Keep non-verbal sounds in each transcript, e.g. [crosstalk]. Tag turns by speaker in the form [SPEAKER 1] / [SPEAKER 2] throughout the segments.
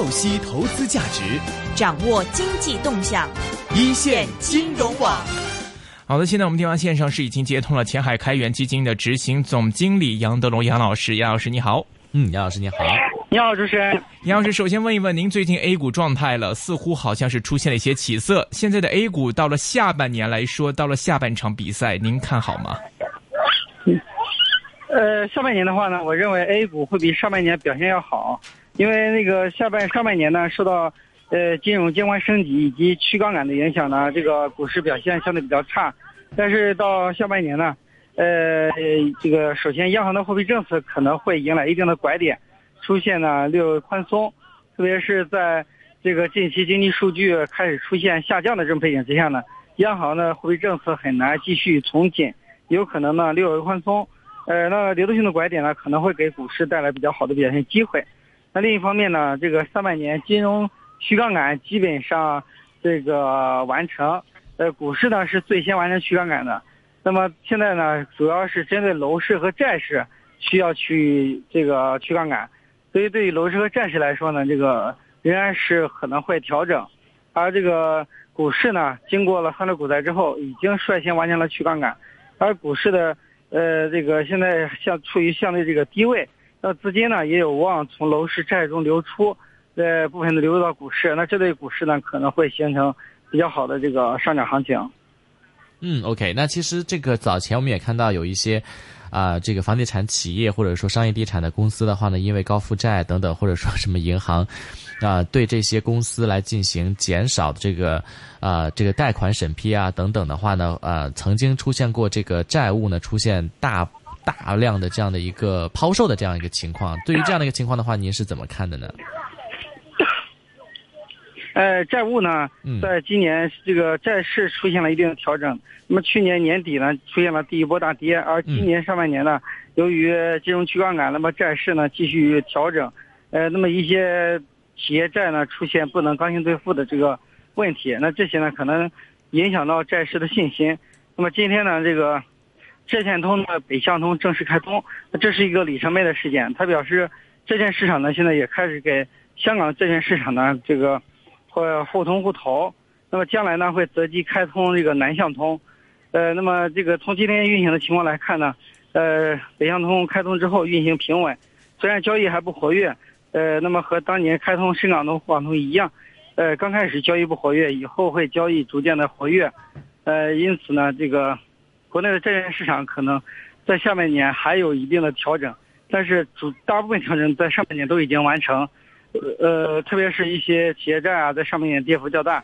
[SPEAKER 1] 透析投资价值，
[SPEAKER 2] 掌握经济动向，
[SPEAKER 1] 一线金融网。
[SPEAKER 3] 好的，现在我们电话线上是已经接通了前海开源基金的执行总经理杨德龙杨老师，杨老师你好。
[SPEAKER 4] 嗯，杨老师你好。
[SPEAKER 5] 你好，主持人。
[SPEAKER 3] 杨老师，首先问一问您最近 A 股状态了，似乎好像是出现了一些起色。现在的 A 股到了下半年来说，到了下半场比赛，您看好吗？
[SPEAKER 5] 呃，下半年的话呢，我认为 A 股会比上半年表现要好，因为那个下半上半年呢，受到呃金融监管升级以及去杠杆的影响呢，这个股市表现相对比较差。但是到下半年呢，呃，这个首先央行的货币政策可能会迎来一定的拐点，出现呢略微宽松，特别是在这个近期经济数据开始出现下降的这种背景之下呢，央行的货币政策很难继续从紧，有可能呢略微宽松。呃，那流动性的拐点呢，可能会给股市带来比较好的表现机会。那另一方面呢，这个上半年金融去杠杆基本上这个完成，呃，股市呢是最先完成去杠杆的。那么现在呢，主要是针对楼市和债市需要去这个去杠杆。所以对于楼市和债市来说呢，这个仍然是可能会调整。而这个股市呢，经过了三轮股灾之后，已经率先完成了去杠杆，而股市的。呃，这个现在像处于相对这个低位，那资金呢也有望从楼市债中流出，呃部分的流入到股市，那这对股市呢可能会形成比较好的这个上涨行情。
[SPEAKER 4] 嗯，OK，那其实这个早前我们也看到有一些。啊，这个房地产企业或者说商业地产的公司的话呢，因为高负债等等，或者说什么银行，啊，对这些公司来进行减少这个啊这个贷款审批啊等等的话呢，呃，曾经出现过这个债务呢出现大大量的这样的一个抛售的这样一个情况。对于这样的一个情况的话，您是怎么看的呢？
[SPEAKER 5] 呃，债务呢，在今年这个债市出现了一定的调整。那么去年年底呢，出现了第一波大跌，而今年上半年呢，由于金融去杠杆，那么债市呢继续调整。呃，那么一些企业债呢出现不能刚性兑付的这个问题，那这些呢可能影响到债市的信心。那么今天呢，这个债券通的北向通正式开通，那这是一个里程碑的事件。他表示，债券市场呢现在也开始给香港债券市场呢这个。或互通互投，那么将来呢会择机开通这个南向通，呃，那么这个从今天运行的情况来看呢，呃，北向通开通之后运行平稳，虽然交易还不活跃，呃，那么和当年开通深港通、沪港通一样，呃，刚开始交易不活跃，以后会交易逐渐的活跃，呃，因此呢，这个国内的债券市场可能在下半年还有一定的调整，但是主大部分调整在上半年都已经完成。呃，特别是一些企业债啊，在上面也跌幅较大，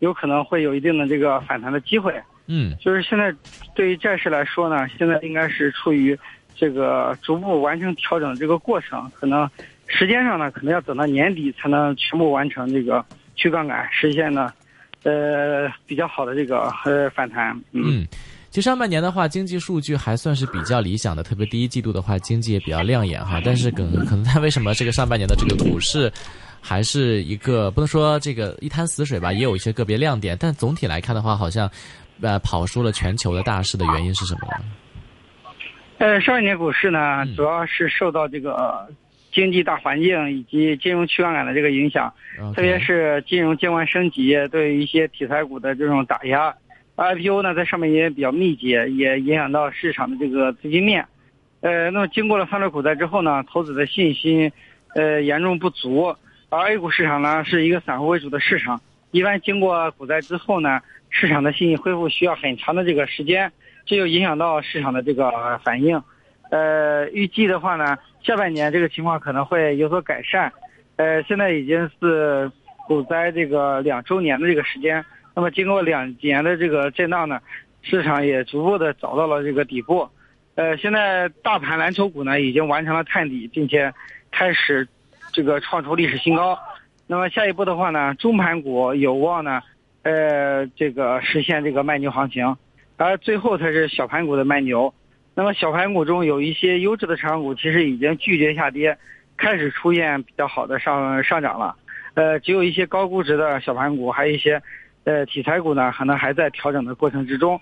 [SPEAKER 5] 有可能会有一定的这个反弹的机会。
[SPEAKER 4] 嗯，
[SPEAKER 5] 就是现在对于债市来说呢，现在应该是处于这个逐步完成调整这个过程，可能时间上呢，可能要等到年底才能全部完成这个去杠杆，实现呢，呃，比较好的这个呃反弹。
[SPEAKER 4] 嗯。其实上半年的话，经济数据还算是比较理想的，特别第一季度的话，经济也比较亮眼哈。但是可能可能它为什么这个上半年的这个股市，还是一个不能说这个一滩死水吧，也有一些个别亮点。但总体来看的话，好像，呃，跑输了全球的大势的原因是什么呢？
[SPEAKER 5] 呃，上半年股市呢，主要是受到这个经济大环境以及金融去杠杆的这个影响，特别是金融监管升级对一些题材股的这种打压。IPO 呢，在上面也比较密集，也影响到市场的这个资金面。呃，那么经过了三轮股灾之后呢，投资的信心，呃，严重不足。而 A 股市场呢，是一个散户为主的市场，一般经过股灾之后呢，市场的信心恢复需要很长的这个时间，这就影响到市场的这个反应。呃，预计的话呢，下半年这个情况可能会有所改善。呃，现在已经是股灾这个两周年的这个时间。那么经过两年的这个震荡呢，市场也逐步的找到了这个底部，呃，现在大盘蓝筹股呢已经完成了探底，并且开始这个创出历史新高。那么下一步的话呢，中盘股有望呢，呃，这个实现这个卖牛行情，而最后才是小盘股的卖牛。那么小盘股中有一些优质的成长股，其实已经拒绝下跌，开始出现比较好的上上涨了。呃，只有一些高估值的小盘股，还有一些。呃，题材股呢，可能还在调整的过程之中，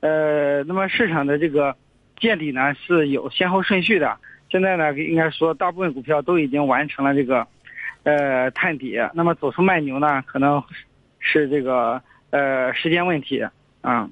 [SPEAKER 5] 呃，那么市场的这个见底呢是有先后顺序的。现在呢，应该说大部分股票都已经完成了这个，呃探底，那么走出慢牛呢，可能是这个呃时间问题啊。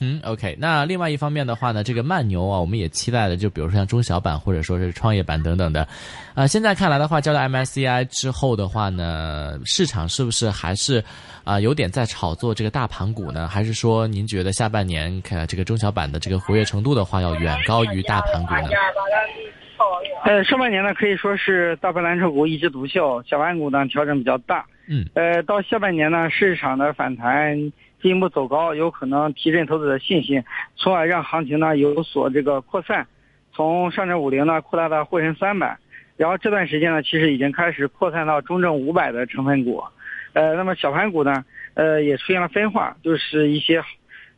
[SPEAKER 4] 哼，OK。那另外一方面的话呢，这个慢牛啊，我们也期待的，就比如说像中小板或者说是创业板等等的，啊，现在看来的话，交到 MSCI 之后的话呢，市场是不是还是啊有点在炒作这个大盘股呢？还是说您觉得下半年看这个中小板的这个活跃程度的话，要远高于大盘股呢？
[SPEAKER 5] 呃，上半年呢可以说是大盘蓝筹股一枝独秀，小盘股呢调整比较大。
[SPEAKER 4] 嗯。
[SPEAKER 5] 呃，到下半年呢，市场的反弹。进一步走高，有可能提振投资者信心，从而让行情呢有所这个扩散，从上证五零呢扩大到沪深三百，然后这段时间呢其实已经开始扩散到中证五百的成分股，呃，那么小盘股呢，呃也出现了分化，就是一些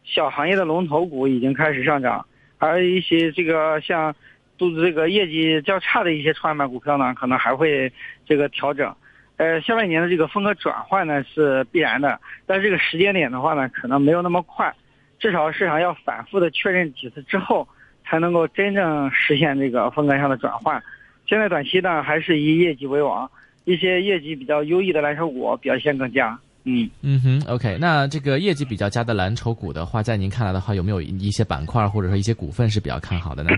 [SPEAKER 5] 小行业的龙头股已经开始上涨，而一些这个像都这个业绩较差的一些创业板股票呢，可能还会这个调整。呃，下半年的这个风格转换呢是必然的，但是这个时间点的话呢，可能没有那么快，至少市场要反复的确认几次之后，才能够真正实现这个风格上的转换。现在短期呢，还是以业绩为王，一些业绩比较优异的蓝筹股表现更佳。嗯
[SPEAKER 4] 嗯哼，OK，那这个业绩比较佳的蓝筹股的话，在您看来的话，有没有一些板块或者说一些股份是比较看好的呢？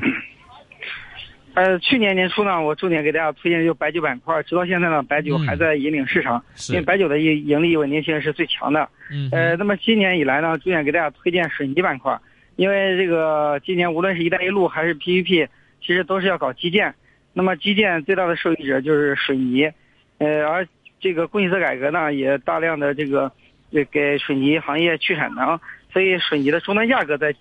[SPEAKER 5] 呃，去年年初呢，我重点给大家推荐就白酒板块，直到现在呢，白酒还在引领市场，因为白酒的盈盈利稳定性是最强的。
[SPEAKER 4] 嗯。
[SPEAKER 5] 呃，那么今年以来呢，重点给大家推荐水泥板块，因为这个今年无论是一带一路还是 PPP，其实都是要搞基建。那么基建最大的受益者就是水泥，呃，而这个供给侧改革呢，也大量的这个给水泥行业去产能，所以水泥的终端价格在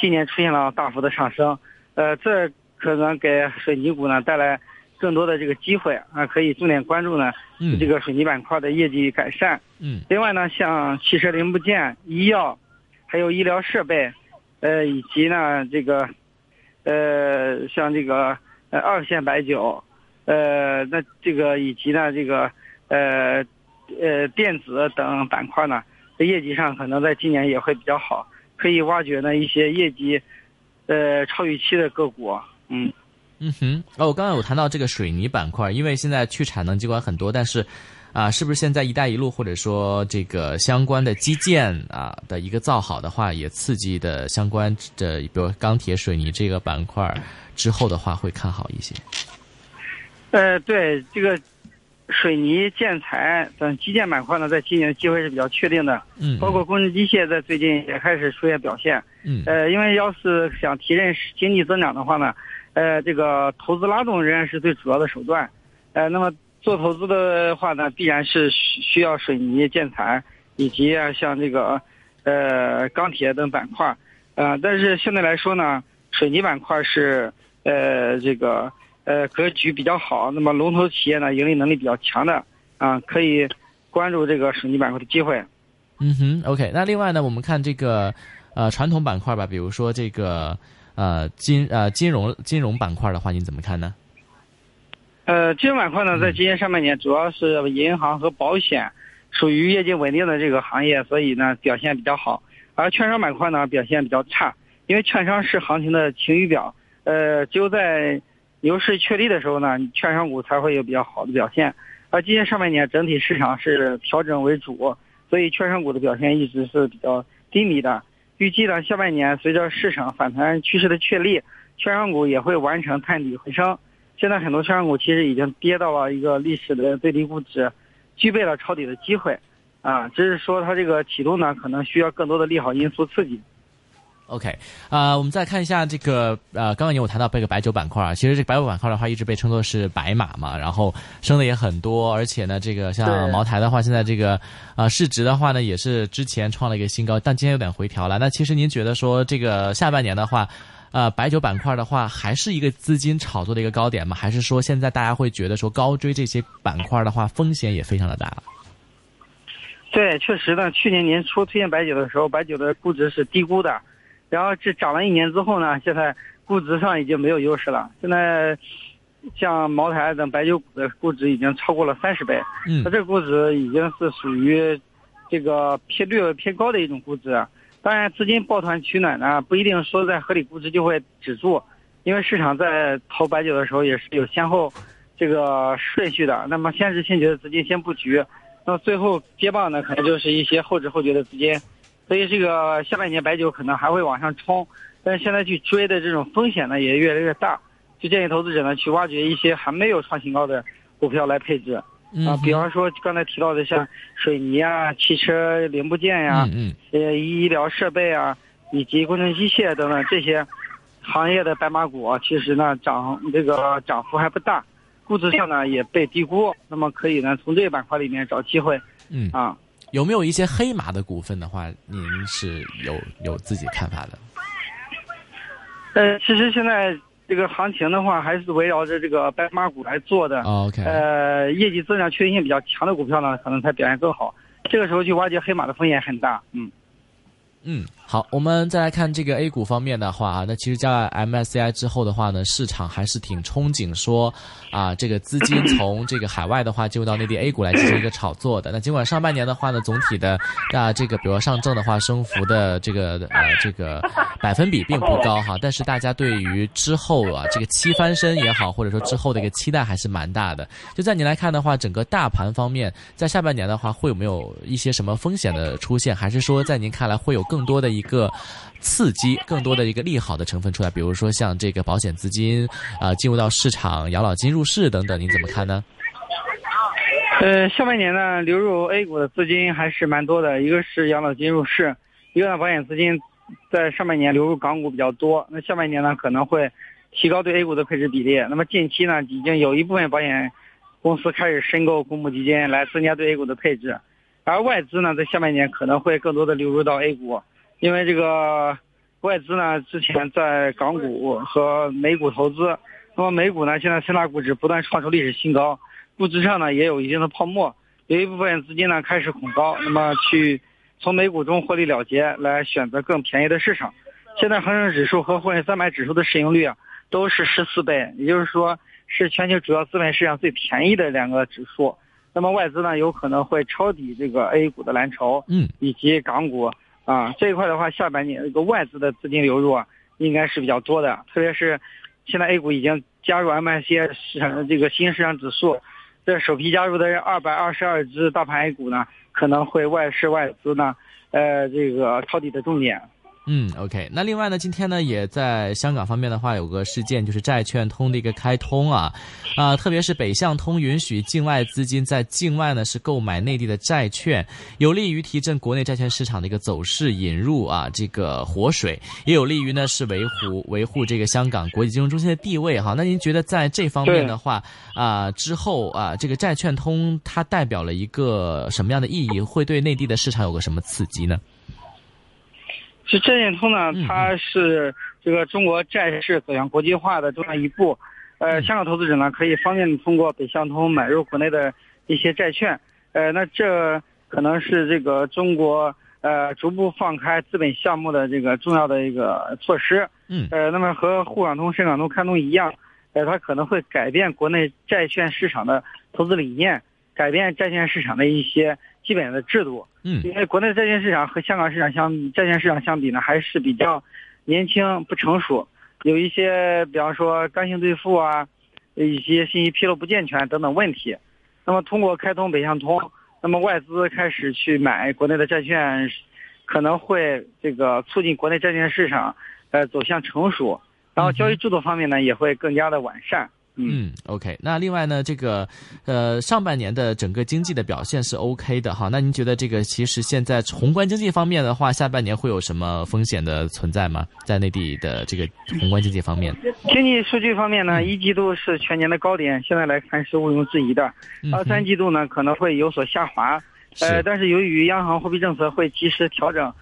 [SPEAKER 5] 今年出现了大幅的上升。呃，这。可能给水泥股呢带来更多的这个机会啊，可以重点关注呢，这个水泥板块的业绩改善。
[SPEAKER 4] 嗯。
[SPEAKER 5] 另外呢，像汽车零部件、医药，还有医疗设备，呃，以及呢这个，呃，像这个呃二线白酒，呃，那这个以及呢这个呃呃电子等板块呢，在业绩上可能在今年也会比较好，可以挖掘呢一些业绩呃超预期的个股。嗯，
[SPEAKER 4] 嗯哼，哦，我刚才有谈到这个水泥板块，因为现在去产能机关很多，但是，啊，是不是现在“一带一路”或者说这个相关的基建啊的一个造好的话，也刺激的相关的，比如钢铁、水泥这个板块之后的话会看好一些？
[SPEAKER 5] 呃，对这个。水泥、建材等基建板块呢，在今年机会是比较确定的。
[SPEAKER 4] 嗯，
[SPEAKER 5] 包括工程机械在最近也开始出现表现。
[SPEAKER 4] 嗯，
[SPEAKER 5] 呃，因为要是想提振经济增长的话呢，呃，这个投资拉动仍然是最主要的手段。呃，那么做投资的话呢，必然是需要水泥、建材以及啊像这个呃钢铁等板块。呃，但是现在来说呢，水泥板块是呃这个。呃，格局比较好，那么龙头企业呢，盈利能力比较强的啊，可以关注这个水泥板块的机会。
[SPEAKER 4] 嗯哼，OK。那另外呢，我们看这个呃传统板块吧，比如说这个呃金呃金融金融板块的话，您怎么看呢？
[SPEAKER 5] 呃，金融板块呢，在今年上半年主要是银行和保险属于业绩稳定的这个行业，所以呢表现比较好。而券商板块呢表现比较差，因为券商是行情的晴雨表，呃，只有在牛市确立的时候呢，券商股才会有比较好的表现。而今年上半年整体市场是调整为主，所以券商股的表现一直是比较低迷的。预计呢，下半年随着市场反弹趋势的确立，券商股也会完成探底回升。现在很多券商股其实已经跌到了一个历史的最低估值，具备了抄底的机会。啊，只是说它这个启动呢，可能需要更多的利好因素刺激。
[SPEAKER 4] OK，啊，我们再看一下这个，呃，刚刚有谈到这个白酒板块啊，其实这个白酒板块的话，一直被称作是白马嘛，然后升的也很多，而且呢，这个像茅台的话，现在这个啊市值的话呢，也是之前创了一个新高，但今天有点回调了。那其实您觉得说这个下半年的话，呃，白酒板块的话，还是一个资金炒作的一个高点吗？还是说现在大家会觉得说高追这些板块的话，风险也非常的大？
[SPEAKER 5] 对，确实呢，去年年初推荐白酒的时候，白酒的估值是低估的。然后这涨了一年之后呢，现在估值上已经没有优势了。现在像茅台等白酒股的估值已经超过了三十倍，
[SPEAKER 4] 嗯，
[SPEAKER 5] 那这个估值已经是属于这个偏略偏高的一种估值。当然，资金抱团取暖呢，不一定说在合理估值就会止住，因为市场在投白酒的时候也是有先后这个顺序的。那么先知先觉的资金先布局，那么最后接棒呢，可能就是一些后知后觉的资金。所以这个下半年白酒可能还会往上冲，但是现在去追的这种风险呢也越来越大，就建议投资者呢去挖掘一些还没有创新高的股票来配置。啊，比方说刚才提到的像水泥啊、汽车零部件呀、
[SPEAKER 4] 嗯
[SPEAKER 5] 呃医疗设备啊，以及工程机械等等这些行业的白马股，其实呢涨这个涨幅还不大，估值上呢也被低估。那么可以呢从这个板块里面找机会
[SPEAKER 4] 嗯，
[SPEAKER 5] 啊。
[SPEAKER 4] 有没有一些黑马的股份的话，您是有有自己看法的？
[SPEAKER 5] 呃，其实现在这个行情的话，还是围绕着这个白马股来做的。呃，业绩增长确定性比较强的股票呢，可能才表现更好。这个时候去挖掘黑马的风险很大。嗯。
[SPEAKER 4] 嗯，好，我们再来看这个 A 股方面的话啊，那其实加了 MSCI 之后的话呢，市场还是挺憧憬说啊，这个资金从这个海外的话进入到内地 A 股来进行一个炒作的。那尽管上半年的话呢，总体的啊这个比如说上证的话升幅的这个呃这个百分比并不高哈，但是大家对于之后啊这个七翻身也好，或者说之后的一个期待还是蛮大的。就在您来看的话，整个大盘方面，在下半年的话会有没有一些什么风险的出现，还是说在您看来会有更多的一个刺激，更多的一个利好的成分出来？比如说像这个保险资金啊、进入到市场，养老金入市等等，您怎么看呢？
[SPEAKER 5] 呃，下半年呢，流入 A 股的资金还是蛮多的，一个是养老金入市，一个保险资金在上半年流入港股比较多，那下半年呢可能会提高对 A 股的配置比例。那么近期呢，已经有一部分保险公司开始申购公募基金来增加对 A 股的配置，而外资呢在下半年可能会更多的流入到 A 股，因为这个外资呢之前在港股和美股投资，那么美股呢现在三大股指不断创出历史新高。估值上呢也有一定的泡沫，有一部分资金呢开始恐高，那么去从美股中获利了结，来选择更便宜的市场。现在恒生指数和沪深三百指数的市盈率啊都是十四倍，也就是说是全球主要资本市场最便宜的两个指数。那么外资呢有可能会抄底这个 A 股的蓝筹，
[SPEAKER 4] 嗯，
[SPEAKER 5] 以及港股啊这一块的话，下半年这个外资的资金流入啊应该是比较多的，特别是现在 A 股已经加入 MSCI 市场的这个新市场指数。这首批加入的二百二十二只大盘 A 股呢，可能会外是外资呢，呃，这个抄底的重点。
[SPEAKER 4] 嗯，OK。那另外呢，今天呢，也在香港方面的话，有个事件就是债券通的一个开通啊，啊，特别是北向通允许境外资金在境外呢是购买内地的债券，有利于提振国内债券市场的一个走势，引入啊这个活水，也有利于呢是维护维护这个香港国际金融中心的地位哈。那您觉得在这方面的话 [laughs] 啊，之后啊，这个债券通它代表了一个什么样的意义？会对内地的市场有个什么刺激呢？
[SPEAKER 5] 是债券通呢，它是这个中国债市走向国际化的重要一步。呃，香港投资者呢可以方便的通过北向通买入国内的一些债券。呃，那这可能是这个中国呃逐步放开资本项目的这个重要的一个措施。
[SPEAKER 4] 嗯。
[SPEAKER 5] 呃，那么和沪港通、深港通开通一样，呃，它可能会改变国内债券市场的投资理念，改变债券市场的一些基本的制度。
[SPEAKER 4] 嗯，
[SPEAKER 5] 因为国内债券市场和香港市场相债券市场相比呢，还是比较年轻不成熟，有一些比方说刚性兑付啊，一些信息披露不健全等等问题。那么通过开通北向通，那么外资开始去买国内的债券，可能会这个促进国内债券市场呃走向成熟，然后交易制度方面呢也会更加的完善。
[SPEAKER 4] 嗯，OK。那另外呢，这个呃上半年的整个经济的表现是 OK 的哈。那您觉得这个其实现在宏观经济方面的话，下半年会有什么风险的存在吗？在内地的这个宏观经济方面，
[SPEAKER 5] 经济数据方面呢，一季度是全年的高点，现在来看是毋庸置疑的。二三季度呢可能会有所下滑，呃，但是由于央行货币政策会及时调整，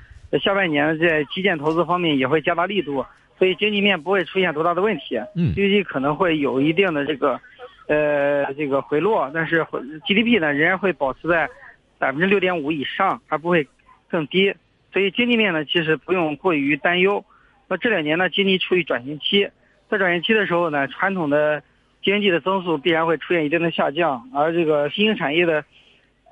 [SPEAKER 5] 下半年在基建投资方面也会加大力度。所以经济面不会出现多大的问题，
[SPEAKER 4] 嗯，
[SPEAKER 5] 经济可能会有一定的这个，呃，这个回落，但是 GDP 呢仍然会保持在百分之六点五以上，而不会更低。所以经济面呢其实不用过于担忧。那这两年呢经济处于转型期，在转型期的时候呢，传统的经济的增速必然会出现一定的下降，而这个新兴产业的，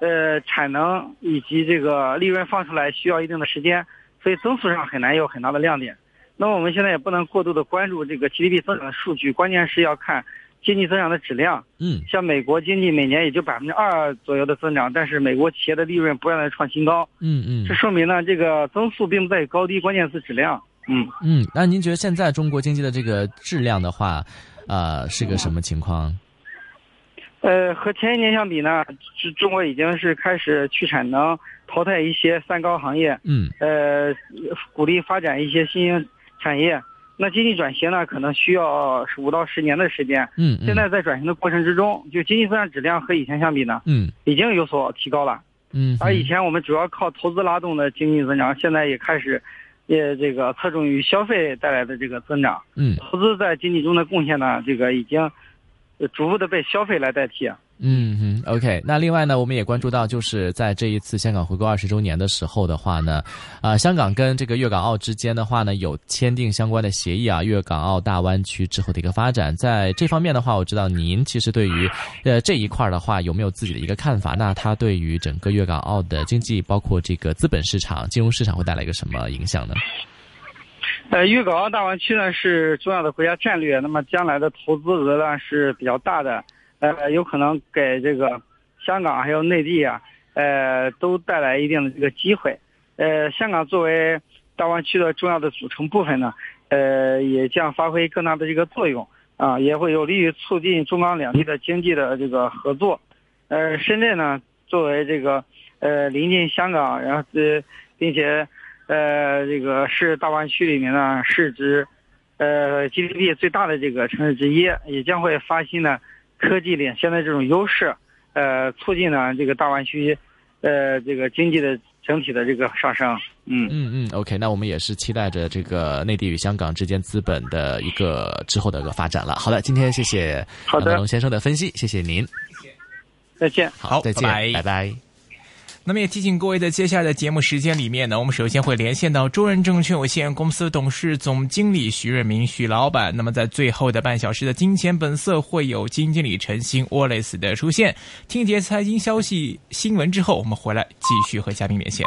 [SPEAKER 5] 呃，产能以及这个利润放出来需要一定的时间，所以增速上很难有很大的亮点。那么我们现在也不能过度的关注这个 GDP 增长的数据，关键是要看经济增长的质量。
[SPEAKER 4] 嗯
[SPEAKER 5] 像美国经济每年也就百分之二左右的增长，但是美国企业的利润不断的创新高，
[SPEAKER 4] 嗯嗯
[SPEAKER 5] 这说明呢，这个增速并不在于高低，关键是质量。嗯，
[SPEAKER 4] 嗯，那您觉得现在中国经济的这个质量的话，呃，是个什么情况？
[SPEAKER 5] 呃，和前一年相比呢，中中国已经是开始去产能，淘汰一些三高行业，
[SPEAKER 4] 嗯
[SPEAKER 5] 呃，鼓励发展一些新兴产业。那经济转型呢，可能需要五到十年的时间。
[SPEAKER 4] 嗯，
[SPEAKER 5] 现在在转型的过程之中，就经济增长质量和以前相比呢，
[SPEAKER 4] 嗯
[SPEAKER 5] 已经有所提高了。
[SPEAKER 4] 嗯，
[SPEAKER 5] 而以前我们主要靠投资拉动的经济增长，现在也开始，也这个侧重于消费带来的这个增长。
[SPEAKER 4] 嗯
[SPEAKER 5] 投资在经济中的贡献呢，这个已经呃逐步的被消费来代替啊。
[SPEAKER 4] 嗯哼，OK。那另外呢，我们也关注到，就是在这一次香港回归二十周年的时候的话呢，啊、香港跟这个粤港澳之间的话呢，有签订相关的协议啊，粤港澳大湾区之后的一个发展，在这方面的话，我知道您其实对于呃这一块的话，有没有自己的一个看法？那它对于整个粤港澳的经济，包括这个资本市场、金融市场，会带来一个什么影响呢？
[SPEAKER 5] 呃，粤港澳大湾区呢是重要的国家战略，那么将来的投资额呢是比较大的，呃，有可能给这个香港还有内地啊，呃，都带来一定的这个机会。呃，香港作为大湾区的重要的组成部分呢，呃，也将发挥更大的这个作用啊，也会有利于促进中港两地的经济的这个合作。呃，深圳呢作为这个呃临近香港，然后呃，并且。呃，这个是大湾区里面呢市值，呃 GDP 最大的这个城市之一，也将会发新呢科技领先的这种优势，呃，促进呢这个大湾区，呃，这个经济的整体的这个上升。嗯
[SPEAKER 4] 嗯嗯，OK，那我们也是期待着这个内地与香港之间资本的一个之后的一个发展了。好的，今天谢谢
[SPEAKER 5] 好的
[SPEAKER 4] 龙先生的分析，谢谢您。
[SPEAKER 5] 再见。
[SPEAKER 3] 好
[SPEAKER 4] 再见，
[SPEAKER 3] 拜拜
[SPEAKER 4] 拜拜
[SPEAKER 3] 那么也提醒各位，在接下来的节目时间里面呢，我们首先会连线到中人证券有限公司董事总经理徐瑞明徐老板。那么在最后的半小时的金钱本色，会有基金经理陈星 Wallace 的出现。听节财经消息新闻之后，我们回来继续和嘉宾连线。